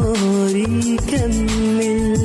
ناري كمل.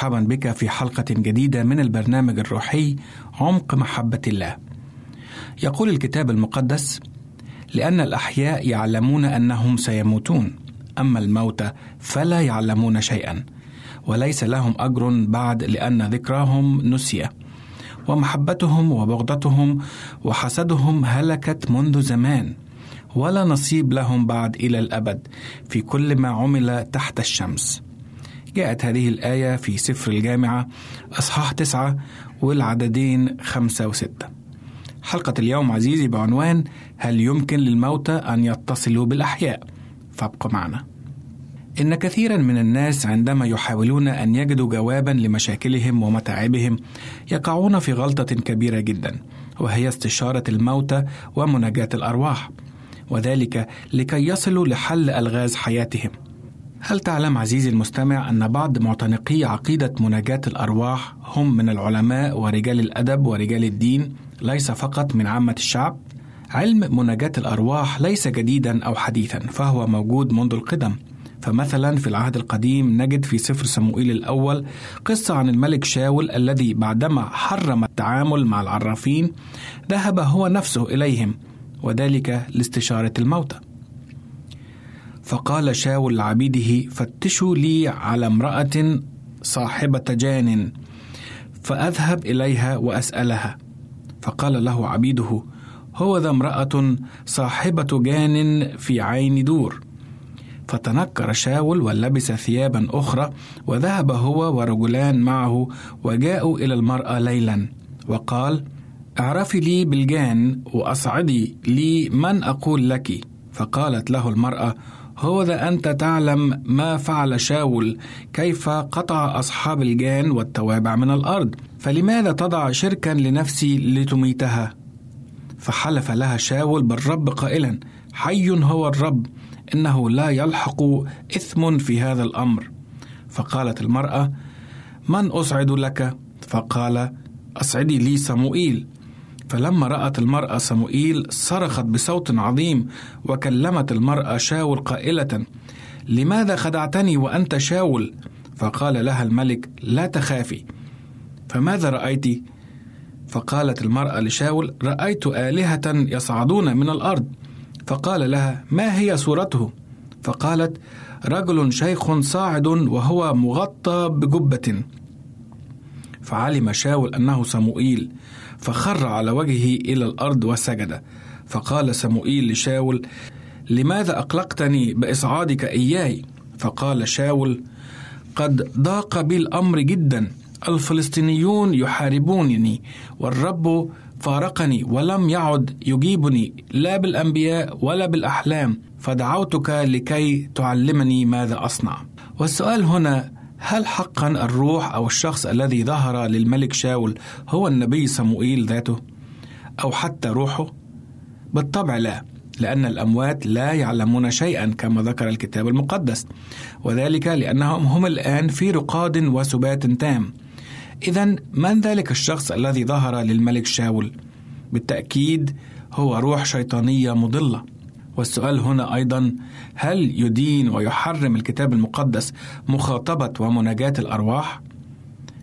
أهلا ومرحبا بك في حلقة جديدة من البرنامج الروحي عمق محبة الله. يقول الكتاب المقدس: لأن الأحياء يعلمون أنهم سيموتون، أما الموتى فلا يعلمون شيئا، وليس لهم أجر بعد لأن ذكراهم نسيه. ومحبتهم وبغضتهم وحسدهم هلكت منذ زمان ولا نصيب لهم بعد إلى الأبد في كل ما عمل تحت الشمس جاءت هذه الآية في سفر الجامعة أصحاح تسعة والعددين خمسة وستة. حلقة اليوم عزيزي بعنوان هل يمكن للموتى أن يتصلوا بالأحياء؟ فابقوا معنا. إن كثيرا من الناس عندما يحاولون أن يجدوا جوابا لمشاكلهم ومتاعبهم يقعون في غلطة كبيرة جدا وهي استشارة الموتى ومناجاة الأرواح وذلك لكي يصلوا لحل ألغاز حياتهم. هل تعلم عزيزي المستمع أن بعض معتنقي عقيدة مناجاة الأرواح هم من العلماء ورجال الأدب ورجال الدين ليس فقط من عامة الشعب؟ علم مناجاة الأرواح ليس جديدا أو حديثا فهو موجود منذ القدم فمثلا في العهد القديم نجد في سفر صموئيل الأول قصة عن الملك شاول الذي بعدما حرم التعامل مع العرافين ذهب هو نفسه إليهم وذلك لاستشارة الموتى فقال شاول لعبيده فتشوا لي على امرأة صاحبة جان فأذهب إليها وأسألها. فقال له عبيده هو ذا امرأة صاحبة جان في عين دور. فتنكر شاول ولبس ثيابا أخرى وذهب هو ورجلان معه وجاءوا إلى المرأة ليلا وقال أعرفي لي بالجان وأصعدي لي من أقول لك. فقالت له المرأة هو ذا أنت تعلم ما فعل شاول كيف قطع أصحاب الجان والتوابع من الأرض. فلماذا تضع شركا لنفسي لتميتها؟ فحلف لها شاول بالرب قائلا حي هو الرب إنه لا يلحق إثم في هذا الأمر. فقالت المرأة من أصعد لك؟ فقال أصعدي لي صموئيل فلما رأت المرأة صموئيل صرخت بصوت عظيم وكلمت المرأة شاول قائلة لماذا خدعتني وأنت شاول؟ فقال لها الملك لا تخافي. فماذا رأيت؟ فقالت المرأة لشاول رأيت آلهة يصعدون من الأرض. فقال لها ما هي صورته؟ فقالت رجل شيخ صاعد وهو مغطى بجبة. فعلم شاول أنه صموئيل فخر على وجهه إلى الأرض وسجد. فقال سموئيل لشاول لماذا أقلقتني بإصعادك إياي؟ فقال شاول قد ضاق بي الأمر جدا الفلسطينيون يحاربونني والرب فارقني ولم يعد يجيبني لا بالأنبياء ولا بالأحلام فدعوتك لكي تعلمني ماذا أصنع. والسؤال هنا هل حقا الروح أو الشخص الذي ظهر للملك شاول هو النبي صموئيل ذاته أو حتى روحه؟ بالطبع لا لأن الأموات لا يعلمون شيئا كما ذكر الكتاب المقدس وذلك لأنهم هم الآن في رقاد وسبات تام إذا من ذلك الشخص الذي ظهر للملك شاول؟ بالتأكيد هو روح شيطانية مضلة والسؤال هنا أيضا هل يدين ويحرم الكتاب المقدس مخاطبة ومناجاة الأرواح؟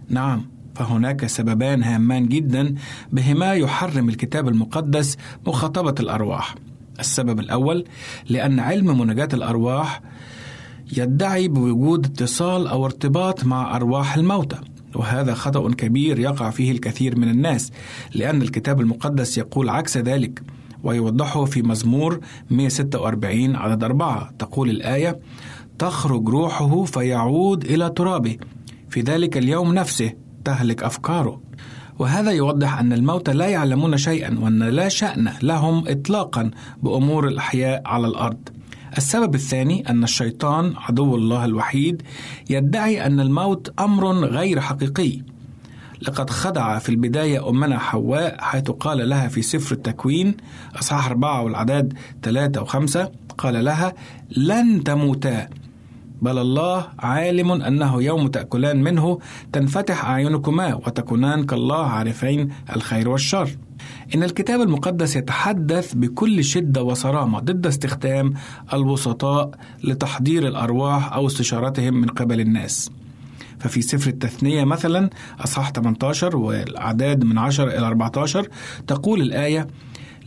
نعم فهناك سببان هامان جدا بهما يحرم الكتاب المقدس مخاطبة الأرواح السبب الأول لأن علم مناجاة الأرواح يدعي بوجود اتصال أو ارتباط مع أرواح الموتى وهذا خطأ كبير يقع فيه الكثير من الناس لأن الكتاب المقدس يقول عكس ذلك ويوضحه في مزمور 146 عدد أربعة. تقول الآية تخرج روحه فيعود إلى ترابه. في ذلك اليوم نفسه تهلك أفكاره. وهذا يوضح أن الموتى لا يعلمون شيئا وأن لا شأن لهم إطلاقا بأمور الأحياء على الأرض. السبب الثاني أن الشيطان عدو الله الوحيد يدعي أن الموت أمر غير حقيقي. لقد خدع في البداية أمنا حواء حيث قال لها في سفر التكوين أصحاح أربعة والعداد ثلاثة وخمسة قال لها لن تموتا. بل الله عالم أنه يوم تأكلان منه تنفتح أعينكما وتكونان كالله عارفين الخير والشر. إن الكتاب المقدس يتحدث بكل شدة وصرامة ضد استخدام الوسطاء لتحضير الأرواح أو استشارتهم من قبل الناس. ففي سفر التثنية مثلا أصحاح 18 والأعداد من 10 إلى 14 تقول الآية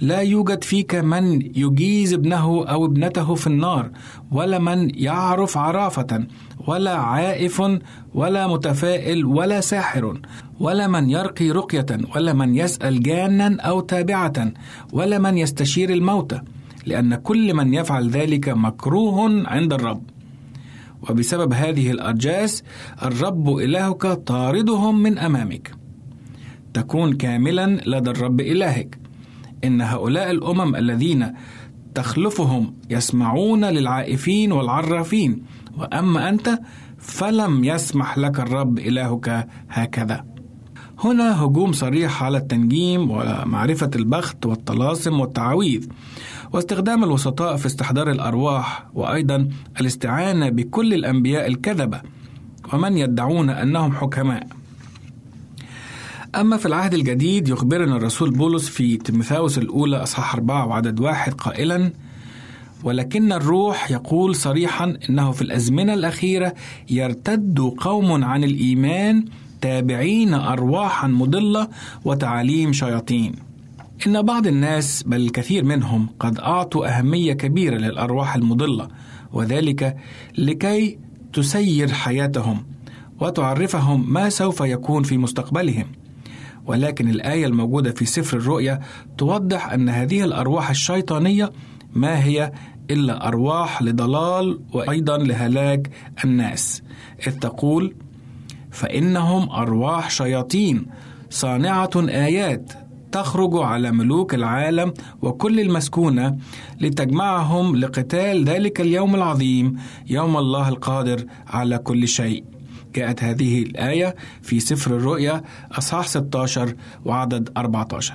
لا يوجد فيك من يجيز ابنه أو ابنته في النار ولا من يعرف عرافة ولا عائف ولا متفائل ولا ساحر ولا من يرقي رقية ولا من يسأل جانا أو تابعة ولا من يستشير الموتى لأن كل من يفعل ذلك مكروه عند الرب. وبسبب هذه الأرجاس الرب إلهك طاردهم من أمامك. تكون كاملا لدى الرب إلهك. إن هؤلاء الأمم الذين تخلفهم يسمعون للعائفين والعرافين. وأما أنت فلم يسمح لك الرب إلهك هكذا. هنا هجوم صريح على التنجيم ومعرفة البخت والطلاسم والتعاويذ واستخدام الوسطاء في استحضار الأرواح وأيضا الاستعانة بكل الأنبياء الكذبة ومن يدعون أنهم حكماء. أما في العهد الجديد يخبرنا الرسول بولس في تيموثاوس الأولى أصحاح أربعة وعدد واحد قائلا ولكن الروح يقول صريحا إنه في الأزمنة الأخيرة يرتد قوم عن الإيمان تابعين أرواحا مضلة وتعاليم شياطين. إن بعض الناس بل الكثير منهم قد أعطوا أهمية كبيرة للأرواح المضلة وذلك لكي تسير حياتهم وتعرفهم ما سوف يكون في مستقبلهم. ولكن الآية الموجودة في سفر الرؤيا توضح أن هذه الأرواح الشيطانية ما هي إلا أرواح لضلال وأيضا لهلاك الناس. إذ تقول فإنهم أرواح شياطين صانعة آيات تخرج على ملوك العالم وكل المسكونة لتجمعهم لقتال ذلك اليوم العظيم يوم الله القادر على كل شيء. جاءت هذه الآية في سفر الرؤيا أصحاح 16 وعدد 14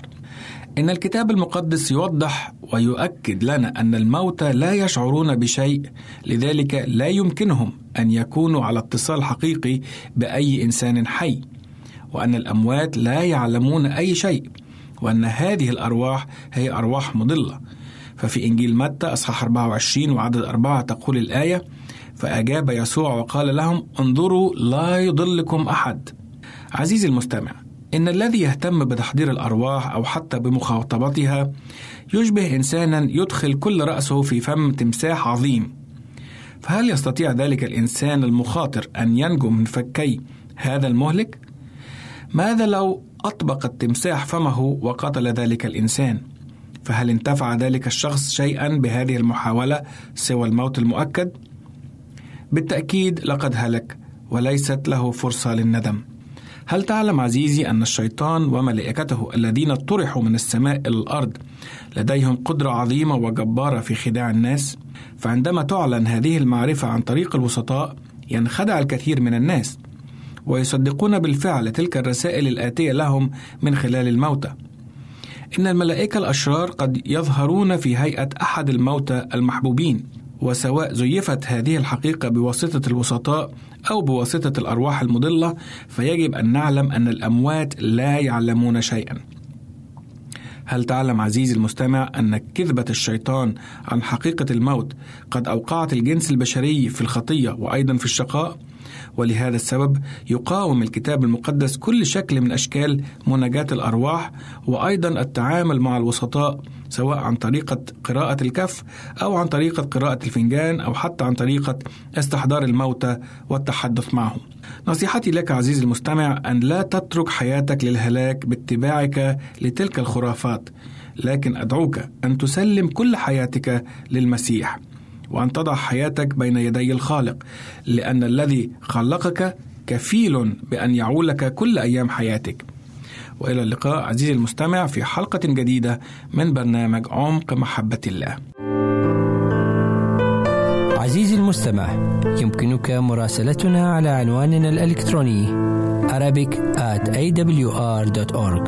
إن الكتاب المقدس يوضح ويؤكد لنا أن الموتى لا يشعرون بشيء لذلك لا يمكنهم أن يكونوا على اتصال حقيقي بأي إنسان حي وأن الأموات لا يعلمون أي شيء. وأن هذه الأرواح هي أرواح مضلة. ففي إنجيل متى أصحاح 24 وعدد أربعة تقول الآية فأجاب يسوع وقال لهم انظروا لا يضلكم أحد. عزيزي المستمع إن الذي يهتم بتحضير الأرواح أو حتى بمخاطبتها يشبه إنسانا يدخل كل رأسه في فم تمساح عظيم. فهل يستطيع ذلك الإنسان المخاطر أن ينجو من فكي هذا المهلك؟ ماذا لو أطبق التمساح فمه وقتل ذلك الإنسان؟ فهل انتفع ذلك الشخص شيئا بهذه المحاولة سوى الموت المؤكد؟ بالتأكيد لقد هلك وليست له فرصة للندم. هل تعلم عزيزي أن الشيطان وملائكته الذين طرحوا من السماء إلى الأرض لديهم قدرة عظيمة وجبارة في خداع الناس؟ فعندما تعلن هذه المعرفة عن طريق الوسطاء ينخدع الكثير من الناس ويصدقون بالفعل تلك الرسائل الآتية لهم من خلال الموتى. إن الملائكة الأشرار قد يظهرون في هيئة أحد الموتى المحبوبين وسواء زيفت هذه الحقيقة بواسطة الوسطاء أو بواسطة الأرواح المضلة فيجب أن نعلم أن الأموات لا يعلمون شيئا. هل تعلم عزيزي المستمع أن كذبة الشيطان عن حقيقة الموت قد أوقعت الجنس البشري في الخطية وأيضا في الشقاء؟ ولهذا السبب يقاوم الكتاب المقدس كل شكل من أشكال مناجاة الأرواح وأيضا التعامل مع الوسطاء سواء عن طريقة قراءة الكف أو عن طريقة قراءة الفنجان أو حتى عن طريقة استحضار الموتى والتحدث معهم. نصيحتي لك عزيزي المستمع أن لا تترك حياتك للهلاك باتباعك لتلك الخرافات، لكن أدعوك أن تسلم كل حياتك للمسيح. وأن تضع حياتك بين يدي الخالق لأن الذي خلقك كفيل بأن يعولك كل أيام حياتك وإلى اللقاء عزيزي المستمع في حلقة جديدة من برنامج عمق محبة الله. عزيزي المستمع يمكنك مراسلتنا على عنواننا الإلكتروني arabic at awr.org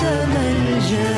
的男人。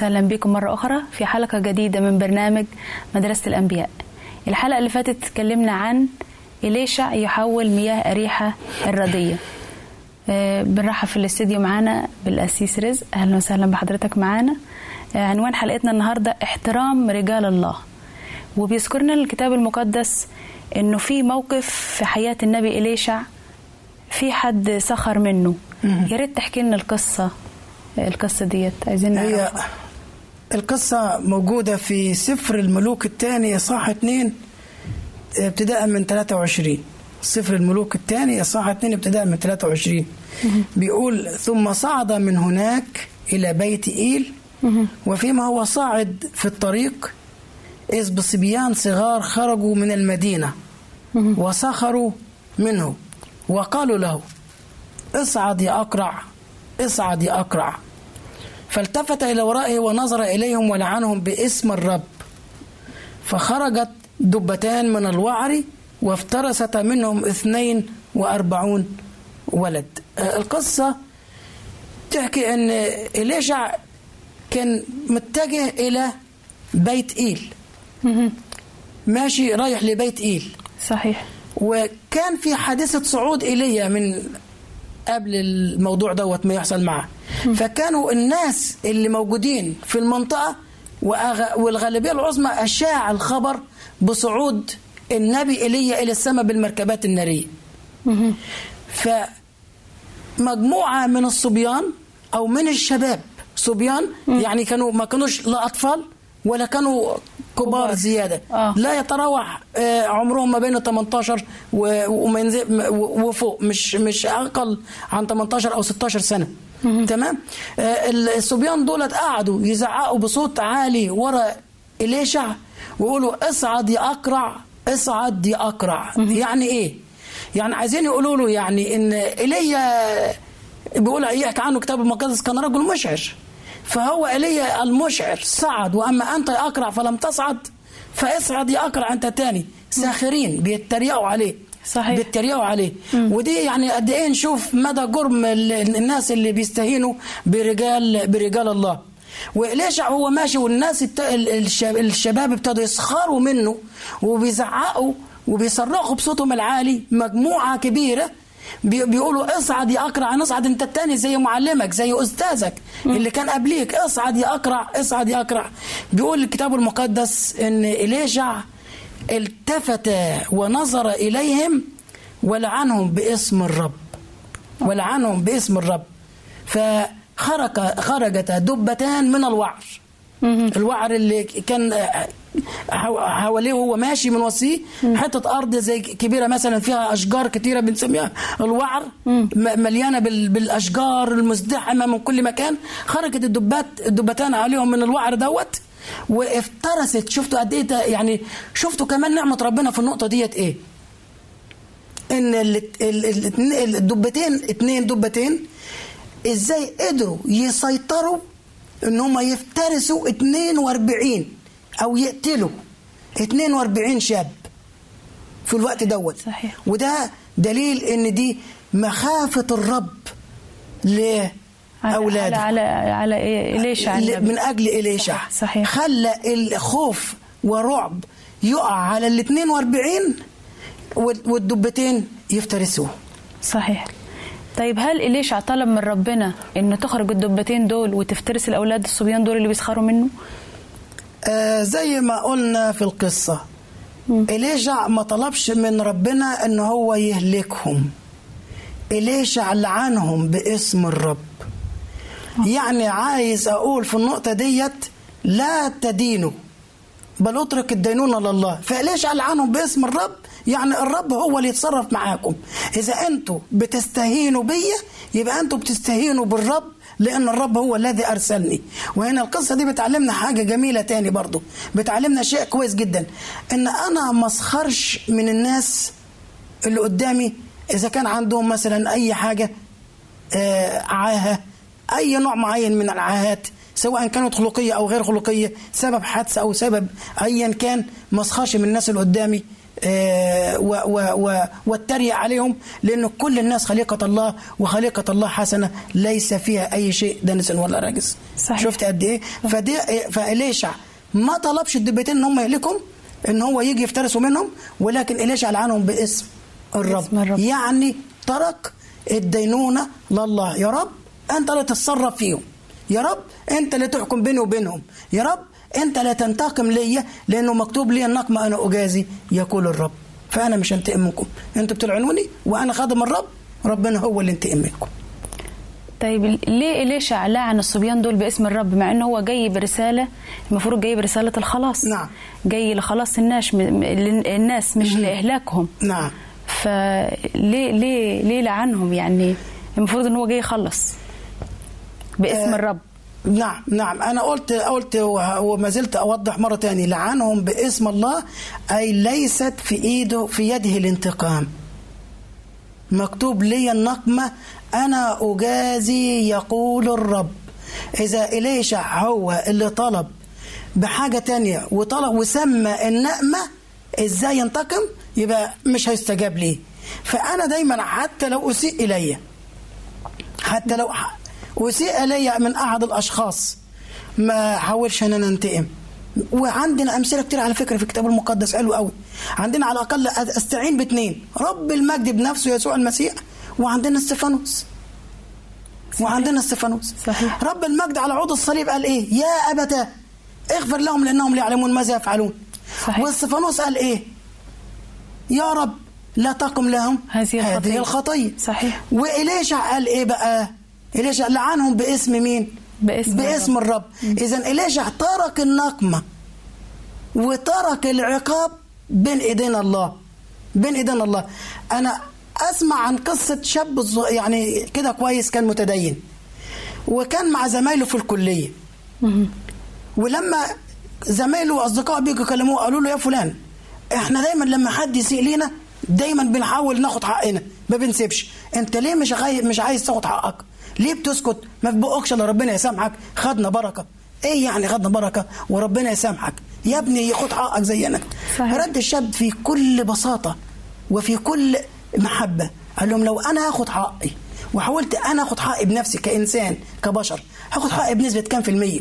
وسهلا بكم مرة أخرى في حلقة جديدة من برنامج مدرسة الأنبياء. الحلقة اللي فاتت اتكلمنا عن إليشع يحول مياه أريحة الردية آه، بنرحب في الاستديو معانا بالأسيس رزق. أهلا وسهلا بحضرتك معانا. آه، عنوان حلقتنا النهاردة احترام رجال الله. وبيذكرنا الكتاب المقدس إنه في موقف في حياة النبي إليشع في حد سخر منه. يا ريت تحكي لنا القصة القصة ديت. عايزين هي القصة موجودة في سفر الملوك الثاني إصحاح 2 آه، ابتداء من 23 سفر الملوك الثاني إصحاح 2 ابتداء من 23 بيقول ثم صعد من هناك إلى بيت إيل وفيما هو صاعد في الطريق إذ بصبيان صغار خرجوا من المدينة وسخروا منه وقالوا له اصعد يا أقرع اصعد يا أقرع. فالتفت إلى ورائه ونظر إليهم ولعنهم باسم الرب. فخرجت دبتان من الوعر وافترست منهم اثنين وأربعون ولد. آه، القصة تحكي أن إليشع كان متجه إلى بيت إيل. ماشي رايح لبيت إيل. صحيح. وكان في حادثة صعود إيليا من قبل الموضوع دوت ما يحصل معه. فكانوا الناس اللي موجودين في المنطقة والغالبية العظمى أشاع الخبر بصعود النبي إيليا إلى السماء بالمركبات النارية. فمجموعة من الصبيان أو من الشباب صبيان يعني كانوا ما كانوش لا أطفال ولا كانوا كبار. زيادة. آه. لا يتراوح آه، عمرهم ما بين 18 و- وما ينزل- و- وفوق مش مش أقل عن 18 أو 16 سنة. تمام؟ آه، الصبيان دولت قعدوا يزعقوا بصوت عالي ورا إليشع ويقولوا اصعد يا أقرع اصعد يا أقرع. يعني إيه؟ يعني عايزين يقولوا له يعني إن ايليا بيقول يحكي عنه كتاب المقدس كان رجل مشعر فهو ايليا المشعر صعد وأما أنت يا أقرع فلم تصعد فاصعد يا أقرع أنت تاني. ساخرين بيتريقوا عليه صحيح. بيتريقوا عليه. ودي يعني قد إيه نشوف مدى جرم ال- الناس اللي بيستهينوا برجال برجال الله. وإليشع هو ماشي والناس الشباب ابتدوا يسخروا منه وبيزعقوا وبيصرخوا بصوتهم العالي مجموعة كبيرة بي- بيقولوا اصعد يا اقرع نصعد انت التاني زي معلمك زي أستاذك اللي كان قبليك. اصعد يا اقرع اصعد يا اقرع. بيقول الكتاب المقدس إن إليشع التفت ونظر إليهم ولعنهم باسم الرب. ولعنهم باسم الرب. فخرج خرجت دبتان من الوعر. الوعر اللي كان حو- حواليه وهو ماشي من وصيه حتة أرض زي كبيرة مثلا فيها أشجار كتيرة بنسميها الوعر مليانة بال- بالأشجار المزدحمة من كل مكان. خرجت الدبات الدبتان عليهم من الوعر دوت وافترست. شفتوا قد إيه يعني شفتوا كمان نعمة ربنا في النقطة ديت إيه؟ إن ال- ال- ال- الدبتين اتنين دبتين إزاي قدروا يسيطروا إن هم يفترسوا 42 أو يقتلوا 42 شاب في الوقت دوت صحيح. وده دليل إن دي مخافة الرب لأولاده على على على إيه؟ إليشع. من أجل إليشع صحيح. صحيح. خلى الخوف ورعب يقع على ال 42 وال- والدبتين يفترسوه صحيح طيب هل إليشع طلب من ربنا إنه تخرج الدبتين دول وتفترس الأولاد الصبيان دول اللي بيسخروا منه؟ آه زي ما قلنا في القصة. إليشع ما طلبش من ربنا إن هو يهلكهم؟ إليشع لعنهم باسم الرب؟ يعني عايز أقول في النقطة ديت لا تدينوا بل أترك الدينونة لله. فإليشع لعنهم باسم الرب؟ يعني الرب هو اللي يتصرف معاكم. إذا أنتوا بتستهينوا بيا يبقى أنتوا بتستهينوا بالرب لأن الرب هو الذي أرسلني. وهنا القصة دي بتعلمنا حاجة جميلة تاني برضو. بتعلمنا شيء كويس جدا. إن أنا ما أسخرش من الناس اللي قدامي إذا كان عندهم مثلا أي حاجة آه، عاهة أي نوع معين من العاهات سواء كانت خلقية أو غير خلقية سبب حادثة أو سبب أيا كان ما أسخرش من الناس اللي قدامي. واتريق عليهم لأن كل الناس خليقة الله وخليقة الله حسنة ليس فيها أي شيء دنس ولا رجس صحيح. شفت قد إيه؟ فدي فإليشع ما طلبش الدبتين إن هم يهلكهم إن هو يجي يفترسوا منهم ولكن إليشع لعنهم باسم الرب, باسم الرب. يعني ترك الدينونة لله. يا رب أنت لا تتصرف فيهم. يا رب أنت لا تحكم بيني وبينهم. يا رب أنت لا تنتقم ليا لأنه مكتوب لي النقم أنا أجازي يقول الرب. فأنا مش هنتقم منكم. أنتوا بتلعنوني وأنا خادم الرب ربنا هو اللي ينتقم منكم. طيب ليه إليشع لعن الصبيان دول باسم الرب؟ مع إنه هو جاي برسالة المفروض جاي برسالة الخلاص. نعم. جاي لخلاص الناس الناس مش لإهلاكهم. نعم. فليه ليه ليه لعنهم يعني؟ المفروض إن هو جاي يخلص باسم آه، الرب. نعم نعم. أنا قلت قلت وما زلت أوضح مرة تاني لعنهم باسم الله أي ليست في إيده في يده الانتقام. مكتوب لي النقمة أنا أجازي يقول الرب. إذا اليشع هو اللي طلب؟ بحاجة تانية. وطلب وسمى النقمة إزاي ينتقم؟ يبقى مش هيستجاب ليه فأنا دايما حتى لو أسيء إلي حتى لو أسيء إلي من أحد الأشخاص. ما حاولش أن أنا أنتقم وعندنا أمثلة كتير على فكرة في الكتاب المقدس حلو قوي عندنا على الأقل أستعين باثنين رب المجد بنفسه يسوع المسيح وعندنا استفانوس وعندنا استفانوس صحيح. رب المجد على عود الصليب قال إيه؟ يا أبتاه اغفر لهم لأنهم لا يعلمون ماذا يفعلون. صحيح. واستفانوس قال إيه؟ يا رب لا تقم لهم هذه الخطية. هذه الخطية. صحيح. وإليشع قال إيه بقى؟ إليشع لعنهم باسم مين؟ باسم باسم الرب. إذا إليشع ترك النقمة؟ وترك العقاب بين إيدين الله. بين إيدين الله. أنا أسمع عن قصة شاب يعني كده كويس كان متدين. وكان مع زمايله في الكلية. ولما زمايله واصدقائه بيجوا يكلموه قالوا له يا فلان إحنا دايما لما حد يسيء لينا دايما بنحاول ناخد حقنا ما بنسيبش. أنت ليه مش عايز مش عايز تاخد حقك؟ ليه بتسكت؟ ما بقكش إلا ربنا يسامحك. خدنا بركة. إيه يعني خدنا بركة؟ وربنا يسامحك. يا ابني خد حقك زينا صحيح. رد الشاب في كل بساطة وفي كل محبة. قال لهم لو أنا هاخد حقي وحاولت أنا أخد حقي بنفسي كإنسان كبشر هاخد حقي بنسبة كام في المية؟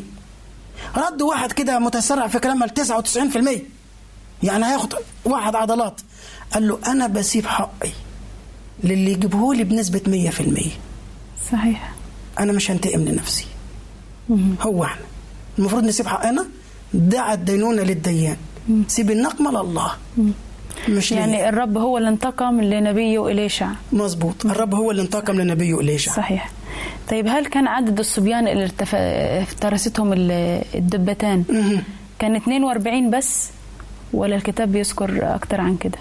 رد واحد كده متسرع في كلامه ل 99% يعني هياخد واحد عضلات. قال له أنا بسيب حقي للي يجيبه لي بنسبه 100% صحيح. أنا مش هنتقم لنفسي. هو إحنا المفروض نسيب حقنا دع الدينونة للديان. سيب النقمة لله. مش يعني يعني الرب هو اللي انتقم لنبيه إليشع. مظبوط. الرب هو اللي انتقم لنبيه إليشع. صحيح. طيب هل كان عدد الصبيان اللي ارتف- افترستهم ال- الدبتان؟ كان 42 بس ولا الكتاب بيذكر أكتر عن كده؟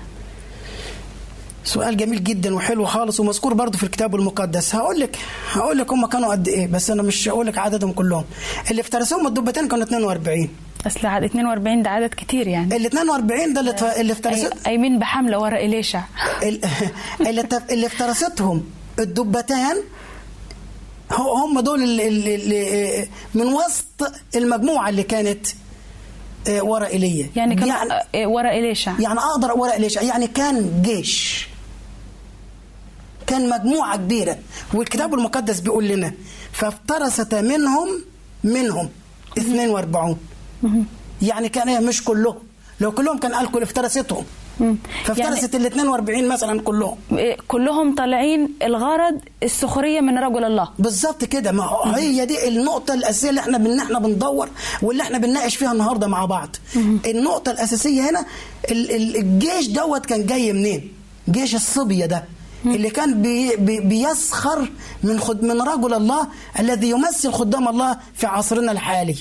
سؤال جميل جدا وحلو خالص ومذكور برضه في الكتاب المقدس. هقول لك هقول لك هم كانوا قد إيه بس أنا مش هقول لك عددهم كلهم. اللي افترسوهم الدبتين كانوا 42 أصل عدد 42 ده عدد كتير يعني. ال 42 ده اللي اللي افترست أي- أيمين بحملة ورا إليشع ال- اللي اللي افترستهم الدبتان هم دول اللي اللي اللي من وسط المجموعة اللي كانت آه، ورا ايليا يعني كان يعني, يعني ورا إليشع يعني أقدر ورا ليش يعني كان جيش. كان مجموعة كبيرة والكتاب المقدس بيقول لنا فافترست منهم منهم 42 يعني كان؟ مش كلهم لو كلهم كان قال كل افترستهم. فافترست ال 42 مثلا كلهم إيه، كلهم طالعين الغرض السخرية من رجل الله بالظبط كده ما هي دي النقطة الأساسية اللي إحنا بن إحنا بندور واللي إحنا بنناقش فيها النهارده مع بعض. النقطة الأساسية هنا ال- ال- الجيش دوت كان جاي منين؟ جيش الصبية ده اللي كان بي بي بيسخر من خد من رجل الله الذي يمثل خدام الله في عصرنا الحالي.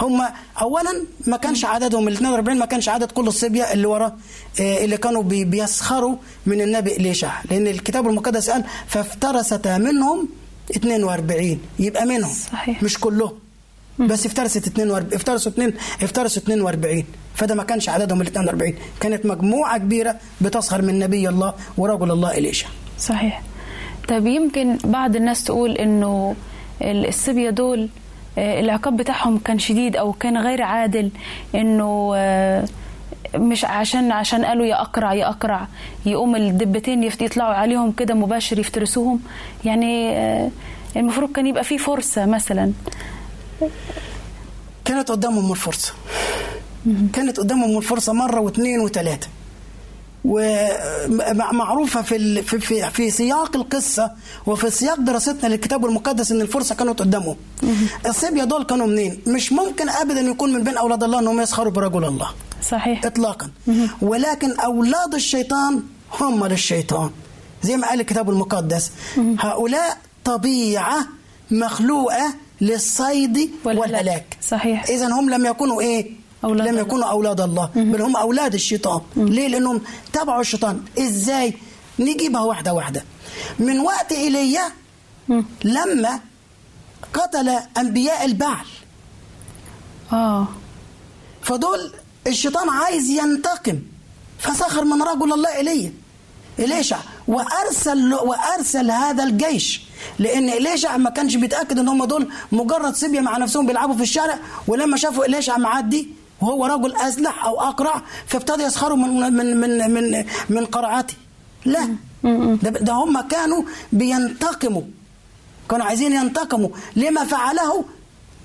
هم اولا ما كانش عددهم ال 42 ما كانش عدد كل الصبية اللي ورا آه، اللي كانوا بي- بيسخروا من النبي إليشع لأن الكتاب المقدس قال فافترست منهم 42 يبقى منهم صحيح. مش كلهم بس افترست 42 افترسوا 2 افترسوا 42 فده ما كانش عددهم ال 42 كانت مجموعة كبيرة بتسخر من نبي الله ورجل الله اليشع صحيح. طب يمكن بعض الناس تقول إنه ال- الصبية دول آه، العقاب بتاعهم كان شديد أو كان غير عادل إنه آه، مش عشان عشان قالوا يا أقرع يا أقرع يقوم الدبتين يطلعوا عليهم كده مباشر يفترسوهم. يعني آه، المفروض كان يبقى في فرصة مثلا. كانت قدامهم الفرصة كانت قدامهم الفرصة مرة واثنين وثلاثة. ومعروفة في, في, في, سياق القصة وفي سياق دراستنا للكتاب المقدس إن الفرصة كانت قدامهم. الصبية دول كانوا منين؟ مش ممكن ابدا يكون من بين أولاد الله إنهم يسخروا برجل الله. صحيح. اطلاقا. ولكن أولاد الشيطان هم للشيطان زي ما قال الكتاب المقدس. هؤلاء طبيعة مخلوقة للصيد والهلاك. صحيح. اذا هم لم يكونوا إيه؟ أولاد لم الله. يكونوا أولاد الله بل هم أولاد الشيطان. ليه؟ لأنهم تبعوا الشيطان. إزاي؟ نجيبها واحدة واحدة. من وقت ايليا لما قتل أنبياء البعل. آه. فدول الشيطان عايز ينتقم. فسخر من رجل الله ايليا إليشع وارسل وأرسل هذا الجيش. لأن إليشع ما كانش بيتاكد ان هم دول مجرد صبية مع نفسهم بيلعبوا في الشارع؟ ولما شافوا إليشع معدي وهو رجل اسلح أو أقرع فابتدى يسخروا من من من من من قرعته لا. ده, ده هم كانوا بينتقموا. كانوا عايزين ينتقموا. لما فعله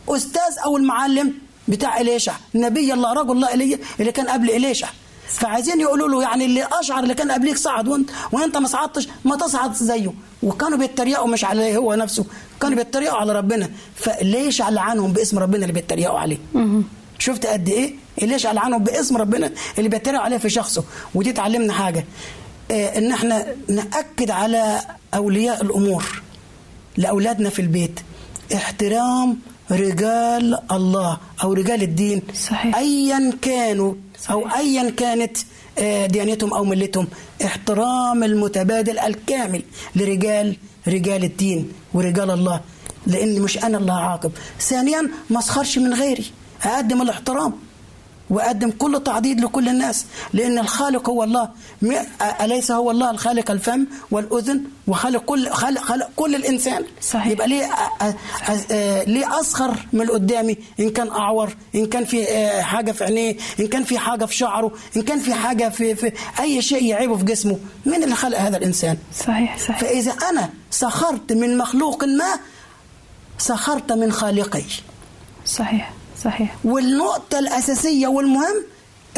أستاذ أو المعلم بتاع إليشع نبي الله رجل الله إلي اللي كان قبل إليشع. فعايزين يقولوا له يعني اللي أشعر اللي كان قبليك صعد وانت وأنت ما صعدتش ما تصعد زيه. وكانوا بيتريقوا مش عليه هو نفسه كانوا بيتريقوا على ربنا. فليش لعنهم باسم ربنا اللي بيتريقوا عليه؟ شفت قد إيه؟ ليش لعنهم باسم ربنا اللي بيتريقوا عليه في شخصه؟ ودي تعلمنا حاجة. آه إن إحنا نأكد على أولياء الأمور لأولادنا في البيت. احترام رجال الله أو رجال الدين. صحيح. ايا كانوا أو ايا كانت آه، ديانتهم أو ملتهم احترام المتبادل الكامل لرجال رجال الدين ورجال الله لأن مش أنا اللي هعاقب. ثانيا ما أسخرش من غيري أقدم الاحترام. وأقدم كل تعضيد لكل الناس لأن الخالق هو الله. أليس هو الله؟ الخالق الفم والأذن وخالق كل خالق, خالق كل الإنسان. صحيح. يبقى ليه ليه اسخر من اللي قدامي؟ إن كان أعور إن كان في آه، حاجة في عينيه إن كان في حاجة في شعره إن كان في حاجة في, في أي شيء يعيبه في جسمه. مين اللي خلق هذا الإنسان؟ صحيح صحيح. فإذا أنا سخرت من مخلوق ما سخرت من خالقي. صحيح. صحيح. والنقطة الأساسية والمهم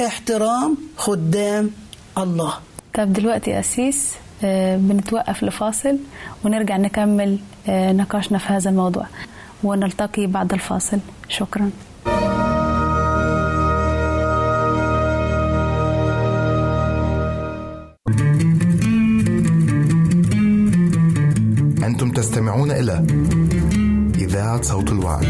احترام خدام الله. طب دلوقتي أسيس آه، بنتوقف لفاصل ونرجع نكمل آه، نقاشنا في هذا الموضوع ونلتقي بعد الفاصل. شكرا. أنتم تستمعون إلى إذاعة صوت الوعي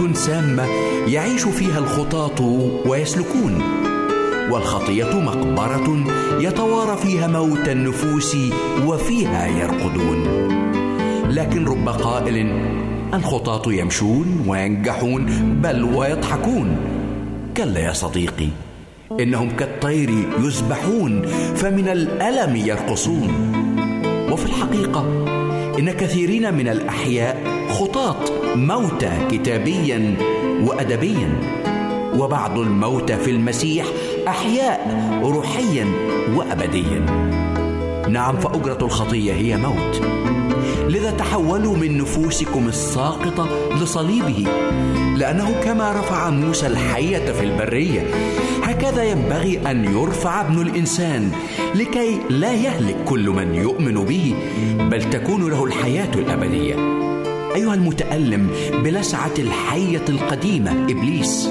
سامة يعيش فيها الخطاة ويسلكون والخطية مقبرة يتوارى فيها موت النفوس وفيها يرقدون. لكن رب قائل الخطاة يمشون وينجحون بل ويضحكون. كلا يا صديقي إنهم كالطير يذبحون فمن الألم يرقصون. وفي الحقيقة إن كثيرين من الأحياء خطاة موتى كتابيا وادبيا. وبعض الموتى في المسيح أحياء روحيا وابديا. نعم فأجرة الخطية هي موت. لذا تحولوا من نفوسكم الساقطة لصليبه لأنه كما رفع موسى الحية في البرية هكذا ينبغي أن يرفع ابن الإنسان لكي لا يهلك كل من يؤمن به بل تكون له الحياة الأبدية. أيها المتألم بلسعة الحية القديمة إبليس.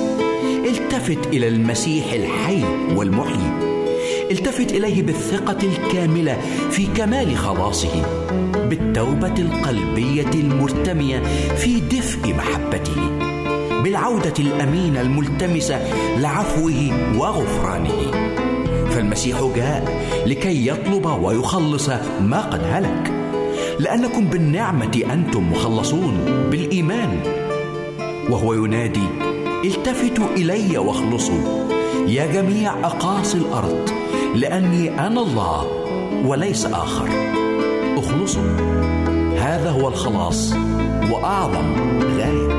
التفت إلى المسيح الحي والمحيي. التفت إليه بالثقة الكاملة في كمال خلاصه بالتوبة القلبية المرتمية في دفء محبته بالعودة الأمينة الملتمسة لعفوه وغفرانه. فالمسيح جاء لكي يطلب ويخلص ما قد هلك. لأنكم بالنعمة أنتم مخلصون بالإيمان. وهو ينادي التفتوا إلي واخلصوا. يا جميع أقاصي الأرض لأني أنا الله وليس آخر. اخلصوا. هذا هو الخلاص وأعظم غاية.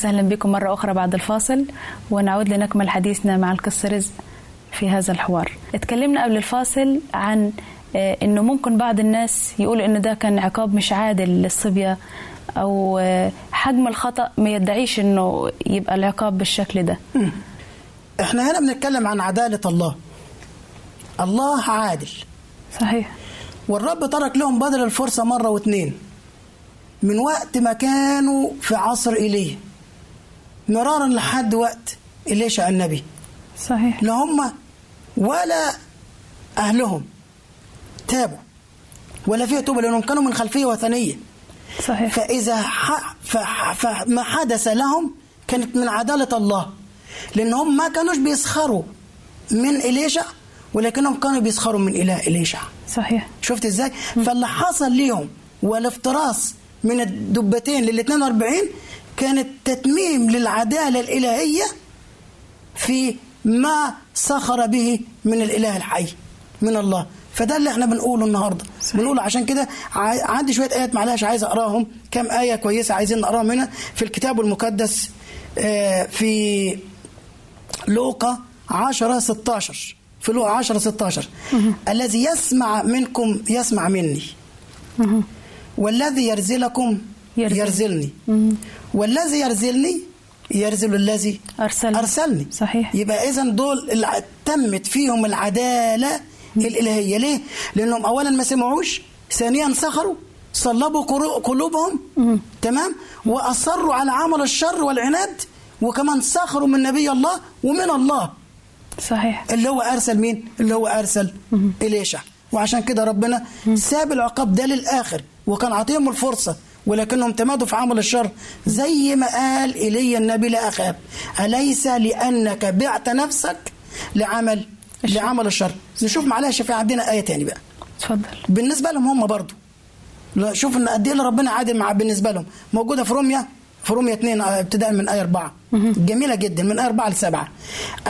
وسهلا بكم مرة أخرى بعد الفاصل ونعود لنكمل حديثنا مع القس رزق في هذا الحوار. اتكلمنا قبل الفاصل عن آه، إنه ممكن بعض الناس يقولوا إنه ده كان عقاب مش عادل للصبية أو آه، حجم الخطأ ما يدعيش إنه يبقى العقاب بالشكل ده. إحنا هنا بنتكلم عن عدالة الله. الله عادل. صحيح. والرب ترك لهم بدل الفرصة مرة واتنين من وقت ما كانوا في عصر إيليا مرارا لحد وقت إليشع النبي؟ صحيح. لا هم ولا أهلهم. تابوا. ولا فيها توبة لأنهم كانوا من خلفية وثنية. صحيح. فإذا. فما حدث لهم كانت من عدالة الله. لأنهم ما كانوش بيسخروا من إليشع ولكنهم كانوا بيسخروا من إله إليشع صحيح. شفت إزاي؟ فاللي حصل ليهم والافتراس من الدبتين لل 42 كانت تتميم للعدالة الإلهية في ما سخر به من الإله الحي من الله. فده اللي إحنا بنقوله النهارده. بنقوله عشان كده عندي شوية آيات معلش عايز أقراهم. كام آية كويسة عايزين نقراهم هنا. في الكتاب المقدس آه، في لوقا 10 16 في لوقا 10 16 الذي يسمع منكم يسمع مني. والذي يرزلكم يرزل. يرزلني. والذي يرزلني يرزل الذي أرسلني. أرسلني. صحيح. يبقى إذا دول اللي تمت فيهم العدالة الإلهية. ليه؟ لأنهم أولا ما سمعوش ثانيا سخروا صلبوا قلوبهم. تمام؟ وأصروا على عمل الشر والعناد وكمان سخروا من نبي الله ومن الله. صحيح. اللي هو أرسل مين؟ اللي هو أرسل إليشع. وعشان كده ربنا ساب العقاب ده للآخر وكان عطيهم الفرصة ولكنهم تمادوا في عمل الشر زي ما قال ايليا النبي لاخاب أليس لأنك بعت نفسك لعمل لعمل الشر؟ نشوف معلش في عندنا آية تاني بقى. اتفضل. بالنسبة لهم هم برضو. شوف إن قد إيه اللي ربنا عادل مع بالنسبة لهم. موجودة في روميا في روميا 2 آه، ابتداء من آية 4 جميلة جدا من آية 4 ل 7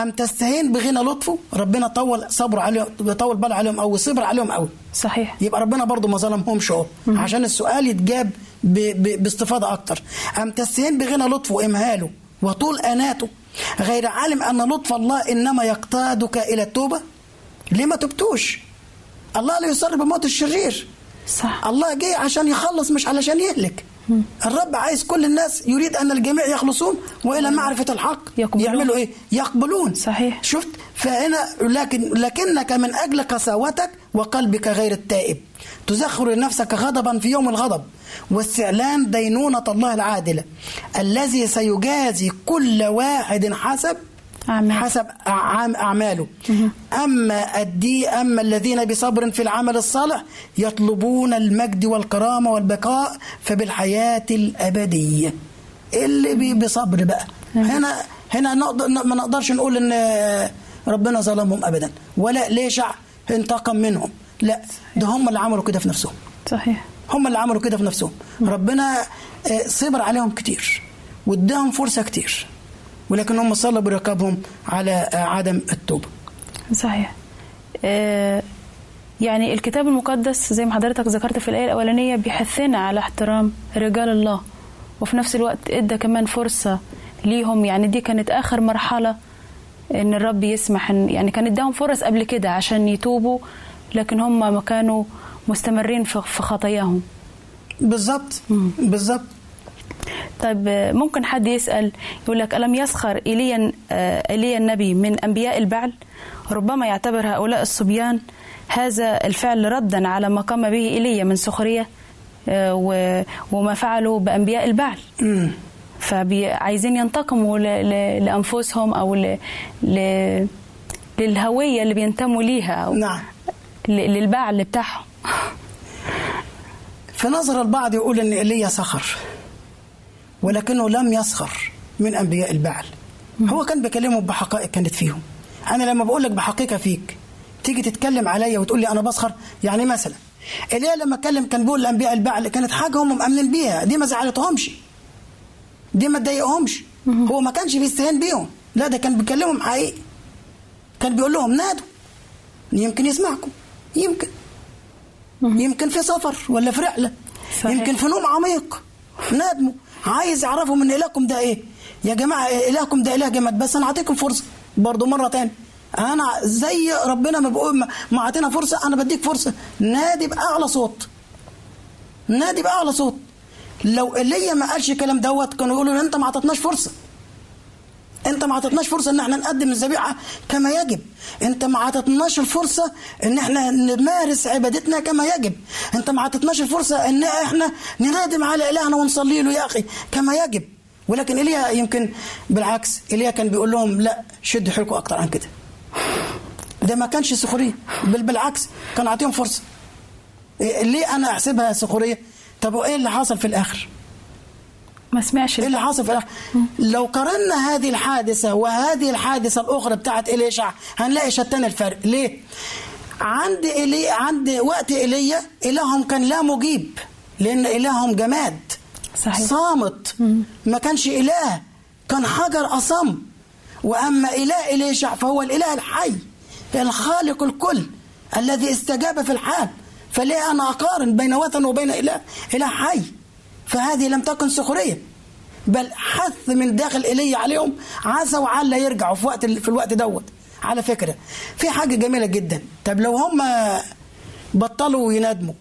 أم تستهين بغنى لطفه؟ ربنا طول صبر عليهم طول باله عليهم أو صبر عليهم قوي صحيح. يبقى ربنا برضو ما ظلمهمش أهو. عشان السؤال يتجاب. باستفاضة أكتر. أم تستهين بغنى لطفه وإمهاله وطول أناته. غير عالم أن لطف الله إنما يقتادك إلى التوبة؟ ليه ما تبتوش. الله لا يصر بموت الشرير. صح. الله جه عشان يخلص مش علشان يهلك. الرب عايز كل الناس يريد أن الجميع يخلصون وإلى معرفة الحق. يقبلون. يعملوا إيه؟ يقبلون. صحيح. شفت؟ فهنا لكن لكنك من أجل قساوتك وقلبك غير التائب. تزخر لنفسك غضبا في يوم الغضب. واستعلان دينونة الله العادلة. الذي سيجازي كل واحد حسب أعمال. حسب أعم- أعماله. أما الدي أما الذين بصبر في العمل الصالح يطلبون المجد والكرامة والبقاء فبالحياة الأبدية. اللي بي- بصبر بقى. هنا هنا نقدر ما نقدرش نقول إن ربنا ظلمهم ابدا. ولا ليشع انتقم منهم؟ لا ده هم اللي عملوا كده في نفسهم. صحيح. هم اللي عملوا كده في نفسهم. ربنا آه، صبر عليهم كتير. واداهم فرصة كتير. ولكن هم صلبوا رقابهم على عدم التوبة. صحيح. آه، يعني الكتاب المقدس زي ما حضرتك ذكرت في الآية الأولانية بيحثنا على احترام رجال الله وفي نفس الوقت إدى كمان فرصة ليهم. يعني دي كانت آخر مرحلة إن الرب يسمح إن يعني كان إداهم فرص قبل كده عشان يتوبوا لكن هم ما كانوا مستمرين في خطاياهم. بالظبط بالظبط طيب ممكن حد يسأل يقول لك ألم يسخر إيليا آه، إيليا النبي من أنبياء البعل؟ ربما يعتبر هؤلاء الصبيان هذا الفعل ردا على ما قام به إيليا من سخرية آه، وما فعلوا بأنبياء البعل. فعايزين ينتقموا لأنفسهم أو ل- ل- للهوية اللي بينتموا ليها أو نعم. للبعل بتاعهم. في نظر البعض يقول إن إيليا سخر. ولكنه لم يسخر من أنبياء البعل. هو كان بيكلمهم بحقائق كانت فيهم. أنا لما بقول لك بحقيقة فيك تيجي تتكلم عليا وتقول لي أنا بسخر يعني مثلا ايليا لما اتكلم كان بيقول لأنبياء البعل كانت حاجة هم مأمنين بيها دي ما زعلتهمش. دي ما تضايقهمش. هو ما كانش بيستهين بيهم. لا ده كان بيكلمهم حقيقي. كان بيقول لهم نادوا. يمكن يسمعكم. يمكن. يمكن في سفر ولا في رحلة. صحيح. يمكن في نوم عميق. نادموا. عايز يعرفوا من إلهكم ده إيه؟ يا جماعة إلهكم ده إله جماد. بس أنا هعطيكم فرصة برضه مرة تاني. أنا زي ربنا ما بيقول ما- عطينا فرصة أنا بديك فرصة. نادي بأعلى صوت. نادي بأعلى صوت. لو ايليا ما قالش الكلام دوت كانوا يقولوا أنت ما عطتناش فرصة. انت ما عطتناش فرصة ان إحنا نقدم الذبيحة كما يجب. انت ما عطتناش الفرصة ان إحنا نمارس عبادتنا كما يجب. انت ما عطتناش الفرصة ان إحنا ننادم على إلهنا ونصلي له يا أخي كما يجب. ولكن ايليا يمكن بالعكس ايليا كان بيقول لهم لا شدوا حيلكم أكتر عن كده. ده ما كانش سخرية بل بالعكس كان عاطيهم فرصة. إيه- ليه أنا أحسبها سخرية؟ طب وإيه اللي حصل في الآخر؟ ما سمعش إيه اللي حصل في الآخر؟ لو قارنا هذه الحادثة وهذه الحادثة الأخرى بتاعت ايليشع هنلاقي شتان الفرق. ليه؟ عند إلي عند وقت إيليا إلههم كان لا مجيب لأن إلههم جماد. صحيح. صامت. ما كانش إله كان حجر أصم. وأما إله ايليشع فهو الإله الحي الخالق الكل الذي استجاب في الحال. فليه أنا أقارن بين وثن وبين إله؟ إله حي. فهذه لم تكن سخرية. بل حث من داخل ايليا عليهم عسى وعل يرجعوا في وقت في الوقت دوت. على فكرة في حاجة جميلة جدا. طب لو هم بطلوا ينادموا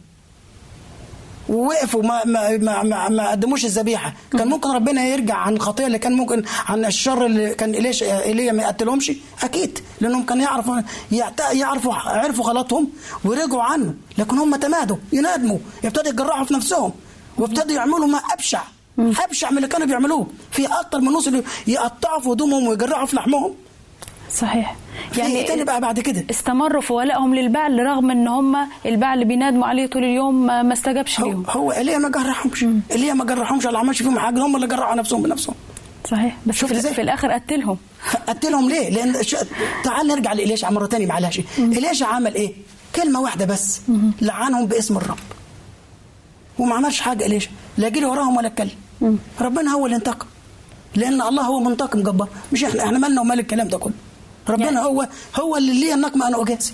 ووقفوا ما ما ما ما, ما قدموش الذبيحة كان ممكن ربنا يرجع عن الخطية اللي كان ممكن عن الشر اللي كان ايليش ايليا ما يقتلهمش؟ أكيد لأنهم كانوا يعرفوا يعرفوا عرفوا غلطهم ورجعوا عنه. لكن هم تمادوا ينادموا يبتدوا يجرحوا في نفسهم. وابتدوا يعملوا ما أبشع. أبشع من اللي كانوا بيعملوه. في أكتر من نص يقطعوا في هدومهم ويجرحوا في لحمهم. صحيح. يعني إيه تاني بقى بعد كده؟ استمروا في ولائهم للبعل رغم إن هم البعل بينادموا عليه طول اليوم ما استجابش هو, ليهم. هو ايليا ما جرحهمش. ايليا ما جرحهمش ولا عملش فيهم حاجة هم اللي جرحوا نفسهم بنفسهم. صحيح. بس شفت في؟ في الآخر قتلهم. قتلهم ليه؟ لأن ش... تعال نرجع لإليشع مره تانية معلش. إليشع عمل إيه؟ كلمة واحدة بس. لعنهم باسم الرب. وما عملش حاجة إليشع لا جري وراهم ولا اتكلم. ربنا هو اللي انتقم. لأن الله هو منتقم جبار. مش إحنا إحنا مالنا ومال الكلام ده كله. ربنا يعني- هو هو اللي ليه النقمة أنا أجازي.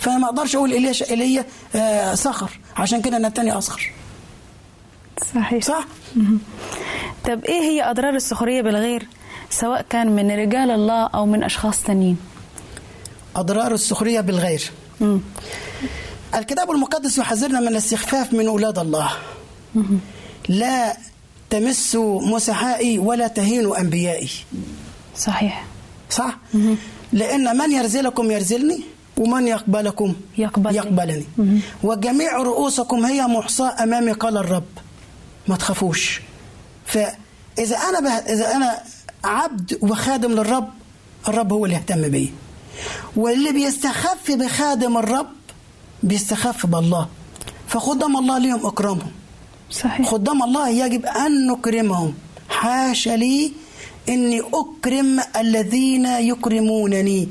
فأنا ما أقدرش أقول إليشع ايليا آه سخر عشان كده أنا التاني اسخر صحيح. صح؟ طب إيه هي أضرار السخرية بالغير؟ سواء كان من رجال الله أو من أشخاص تانيين. أضرار السخرية بالغير. مم. الكتاب المقدس يحذرنا من الاستخفاف من أولاد الله. لا تمسوا مسحائي ولا تهينوا أنبيائي. صحيح. صح؟ لأن من يرزلكم يرزلني ومن يقبلكم يقبلني. يقبلني. وجميع رؤوسكم هي محصاة أمامي قال الرب. ما تخافوش. فإذا أنا به... إذا أنا عبد وخادم للرب الرب هو اللي يهتم بي. واللي بيستخف بخادم الرب بيستخف بالله فخدام الله ليهم إكرامهم صحيح. خدام الله يجب أن نكرمهم. حاشا لي إني أكرم الذين يكرمونني.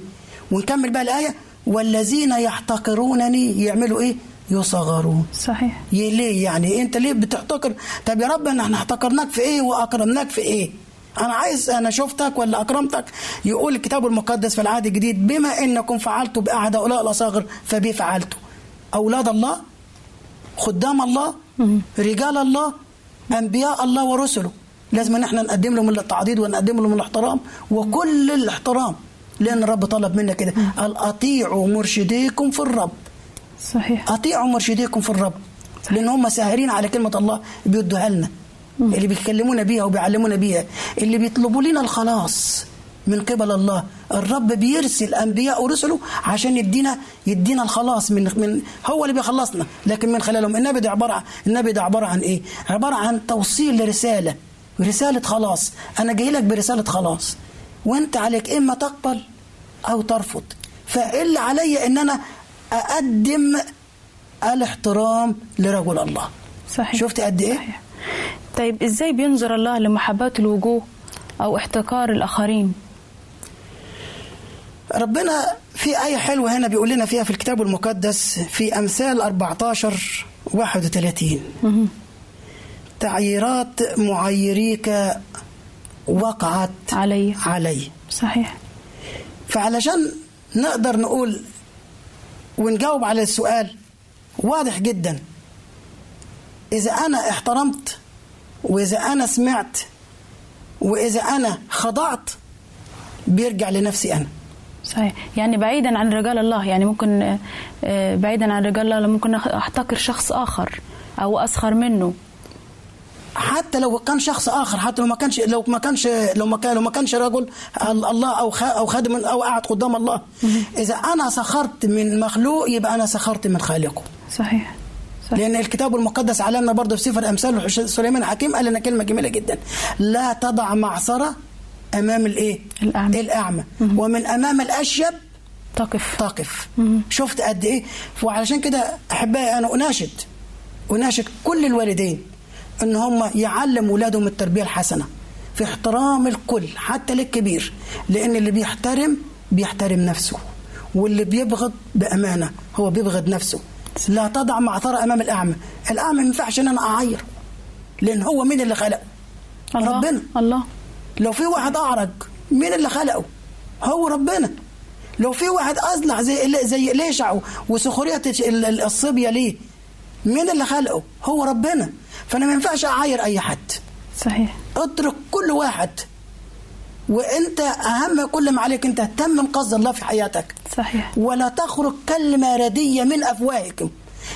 ونكمل بقى الآية. والذين يحتقرونني. يعملوا إيه؟ يصغرون. صحيح. ليه يعني؟ أنت ليه بتحتقر؟ طب يا رب ان إحنا احتقرناك في إيه؟ وأكرمناك في إيه؟ أنا عايز أنا شفتك ولا أكرمتك يقول الكتاب المقدس في العهد الجديد بما إنكم فعلتوا بأحد هؤلاء الأصاغر فبي أولاد الله خدام الله رجال الله أنبياء الله ورسله. لازم ان إحنا نقدم لهم التعضيد ونقدم لهم الاحترام وكل الاحترام. لأن الرب طلب منا كده. قال أطيعوا مرشديكم في الرب. صحيح. أطيعوا مرشديكم في الرب. لأن هم ساهرين على كلمة الله بيدوها لنا. اللي بيكلمونا بيها وبيعلمونا بيها. اللي بيطلبوا لنا الخلاص. من قبل الله. الرب بيرسل أنبياء ورسله عشان يدينا يدينا الخلاص من من هو اللي بيخلصنا. لكن من خلالهم؟ النبي ده عبارة عن النبي ده عبارة عن إيه؟ عبارة عن توصيل لرسالة. رسالة خلاص. أنا جاي لك برسالة خلاص. وأنت عليك إما تقبل أو ترفض. فاللي عليا إن أنا أقدم الاحترام لرجل الله. صحيح. شفت قد إيه؟ صحيح. طيب إزاي بينظر الله لمحبات الوجوه أو احتقار الآخرين؟ ربنا في آية حلوة هنا بيقول لنا فيها في الكتاب المقدس في أمثال 14 31 تعييرات معيريك وقعت علي. علي. صحيح. فعلشان نقدر نقول ونجاوب على السؤال واضح جدا إذا أنا احترمت وإذا أنا سمعت وإذا أنا خضعت بيرجع لنفسي أنا. صحيح. يعني بعيدا عن رجال الله يعني ممكن آه، آه، بعيدا عن رجال الله ممكن أحتقر شخص آخر أو أسخر منه. حتى لو كان شخص آخر حتى لو ما كانش لو ما كانش لو ما كان لو ما كانش رجل ال- الله أو أو خادم أو قاعد قدام الله. إذا أنا سخرت من مخلوق يبقى أنا سخرت من خالقه. صحيح. صحيح. لأن الكتاب المقدس علمنا برضه في سفر أمثال سليمان الحكيم قال لنا كلمة جميلة جدا. لا تضع معصرة أمام الإيه؟ الأعمى. الأعمى. ومن أمام الأشيب تقف. تقف. شفت قد إيه؟ وعلشان كده أحبائي أنا أناشد. أناشد كل الوالدين إن هم يعلموا اولادهم التربية الحسنة في احترام الكل حتى للكبير. لأن اللي بيحترم بيحترم نفسه. واللي بيبغض بأمانة هو بيبغض نفسه. لا تضع معثره أمام الأعمى. الأعمى ما ينفعش إن أنا اعيره لأن هو مين اللي خلقه؟ الله. ربنا. الله. لو في واحد اعرج مين اللي خلقه؟ هو ربنا. لو في واحد اضلع زي زي ليشع وسخريه ال- ال- الصبية ليه؟ مين اللي خلقه؟ هو ربنا. فأنا ما ينفعش أعاير أي حد. صحيح. اترك كل واحد. وأنت أهم كل ما عليك أنت تتمم قصد الله في حياتك. صحيح. ولا تخرج كلمة ردية من أفواهكم.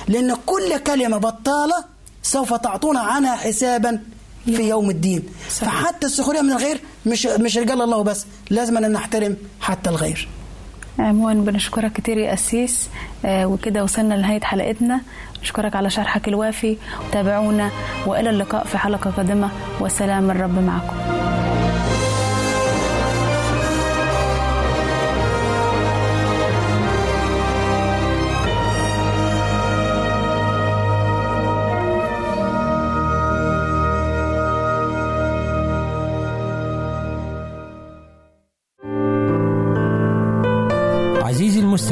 لأن كل كلمة بطالة سوف تعطون عنها حسابا. في يوم الدين. صحيح. فحتى السخرية من الغير مش مش رجال الله بس لازم أن نحترم حتى الغير. عموما بنشكرك كتير يا أسيس. آه، وكده وصلنا لنهاية حلقتنا. نشكرك على شرحك الوافي. وتابعونا وإلى اللقاء في حلقة قادمة. وسلام الرب معكم.